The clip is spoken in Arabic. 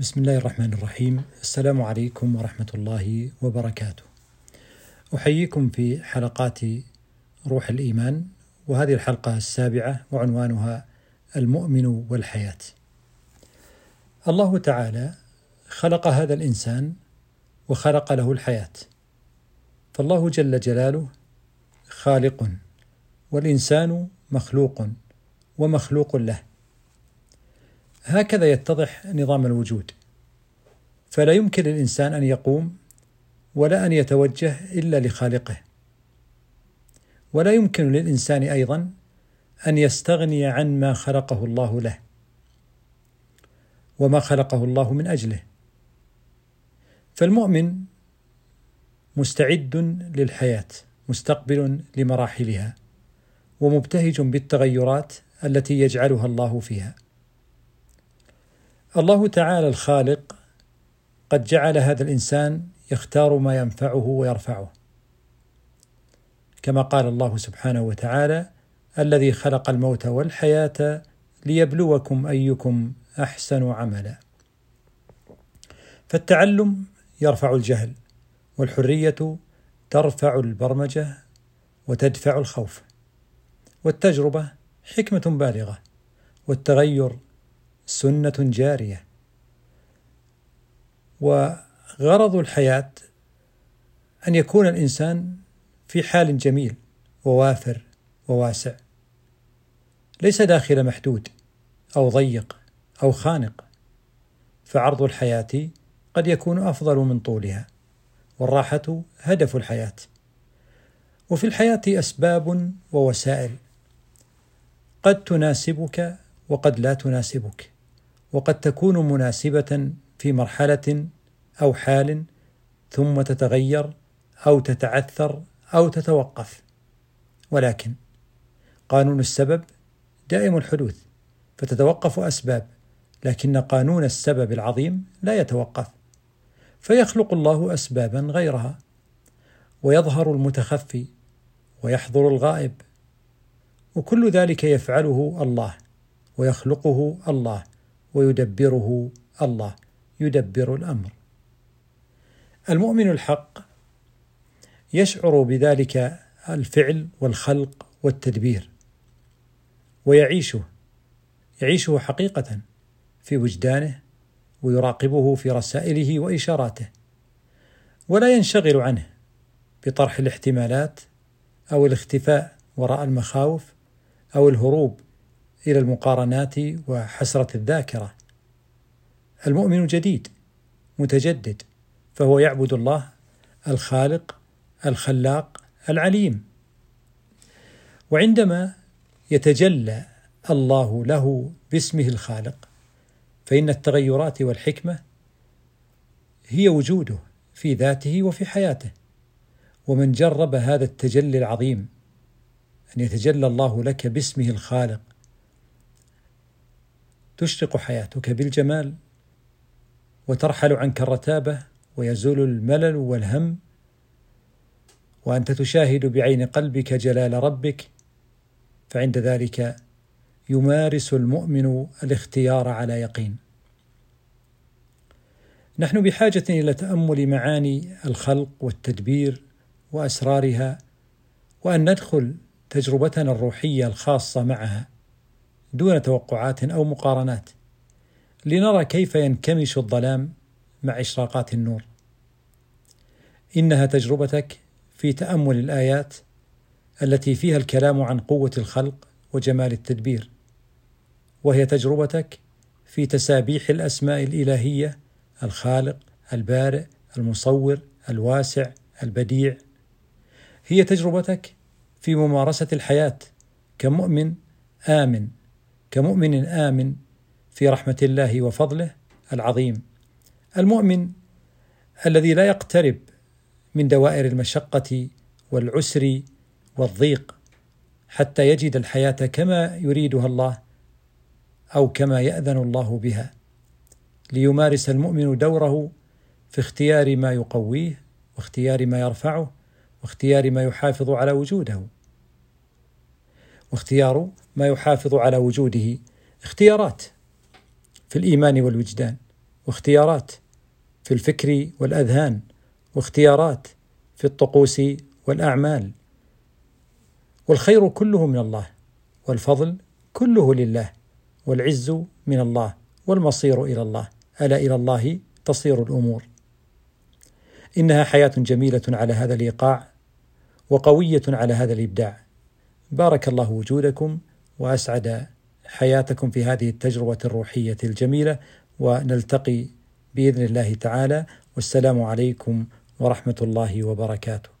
بسم الله الرحمن الرحيم السلام عليكم ورحمة الله وبركاته أحييكم في حلقات روح الإيمان وهذه الحلقة السابعة وعنوانها المؤمن والحياة. الله تعالى خلق هذا الإنسان وخلق له الحياة. فالله جل جلاله خالق والإنسان مخلوق ومخلوق له. هكذا يتضح نظام الوجود. فلا يمكن للإنسان أن يقوم ولا أن يتوجه إلا لخالقه. ولا يمكن للإنسان أيضا أن يستغني عن ما خلقه الله له وما خلقه الله من أجله. فالمؤمن مستعد للحياة مستقبل لمراحلها ومبتهج بالتغيرات التي يجعلها الله فيها. الله تعالى الخالق قد جعل هذا الإنسان يختار ما ينفعه ويرفعه. كما قال الله سبحانه وتعالى الذي خلق الموت والحياة ليبلوكم أيكم أحسن عملا. فالتعلم يرفع الجهل والحرية ترفع البرمجة وتدفع الخوف والتجربة حكمة بالغة والتغير سنة جارية. وغرض الحياة أن يكون الإنسان في حال جميل ووافر وواسع. ليس داخل محدود أو ضيق أو خانق. فعرض الحياة قد يكون أفضل من طولها والراحة هدف الحياة. وفي الحياة أسباب ووسائل. قد تناسبك وقد لا تناسبك. وقد تكون مناسبة في مرحلة أو حال ثم تتغير أو تتعثر أو تتوقف. ولكن قانون السبب دائم الحدوث فتتوقف أسباب لكن قانون السبب العظيم لا يتوقف فيخلق الله أسبابا غيرها ويظهر المتخفي ويحضر الغائب وكل ذلك يفعله الله ويخلقه الله. ويدبره الله يدبر الأمر. المؤمن الحق يشعر بذلك الفعل والخلق والتدبير ويعيشه يعيشه حقيقة في وجدانه ويراقبه في رسائله وإشاراته ولا ينشغل عنه بطرح الاحتمالات أو الاختفاء وراء المخاوف أو الهروب إلى المقارنات وحسرة الذاكرة. المؤمن جديد متجدد فهو يعبد الله الخالق الخلاق العليم. وعندما يتجلى الله له باسمه الخالق فإن التغيرات والحكمة هي وجوده في ذاته وفي حياته. ومن جرب هذا التجلي العظيم أن يتجلى الله لك باسمه الخالق تشرق حياتك بالجمال وترحل عنك الرتابة ويزول الملل والهم وأنت تشاهد بعين قلبك جلال ربك. فعند ذلك يمارس المؤمن الاختيار على يقين. نحن بحاجة إلى تأمل معاني الخلق والتدبير وأسرارها وأن ندخل تجربتنا الروحية الخاصة معها. دون توقعات أو مقارنات لنرى كيف ينكمش الظلام مع إشراقات النور. إنها تجربتك في تأمل الآيات التي فيها الكلام عن قوة الخلق وجمال التدبير وهي تجربتك في تسابيح الأسماء الإلهية الخالق البارئ المصور الواسع البديع. هي تجربتك في ممارسة الحياة كمؤمن آمن. كمؤمن آمن في رحمة الله وفضله العظيم. المؤمن الذي لا يقترب من دوائر المشقة والعسر والضيق حتى يجد الحياة كما يريدها الله أو كما يأذن الله بها. ليمارس المؤمن دوره في اختيار ما يقويه واختيار ما يرفعه واختيار ما يحافظ على وجوده. واختيار ما يحافظ على وجوده. اختيارات في الإيمان والوجدان واختيارات في الفكر والأذهان واختيارات في الطقوس والأعمال. والخير كله من الله والفضل كله لله والعز من الله والمصير إلى الله. ألا إلى الله تصير الأمور. إنها حياة جميلة على هذا الإيقاع وقوية على هذا الإبداع. بارك الله وجودكم وأسعد حياتكم في هذه التجربة الروحية الجميلة ونلتقي بإذن الله تعالى. والسلام عليكم ورحمة الله وبركاته.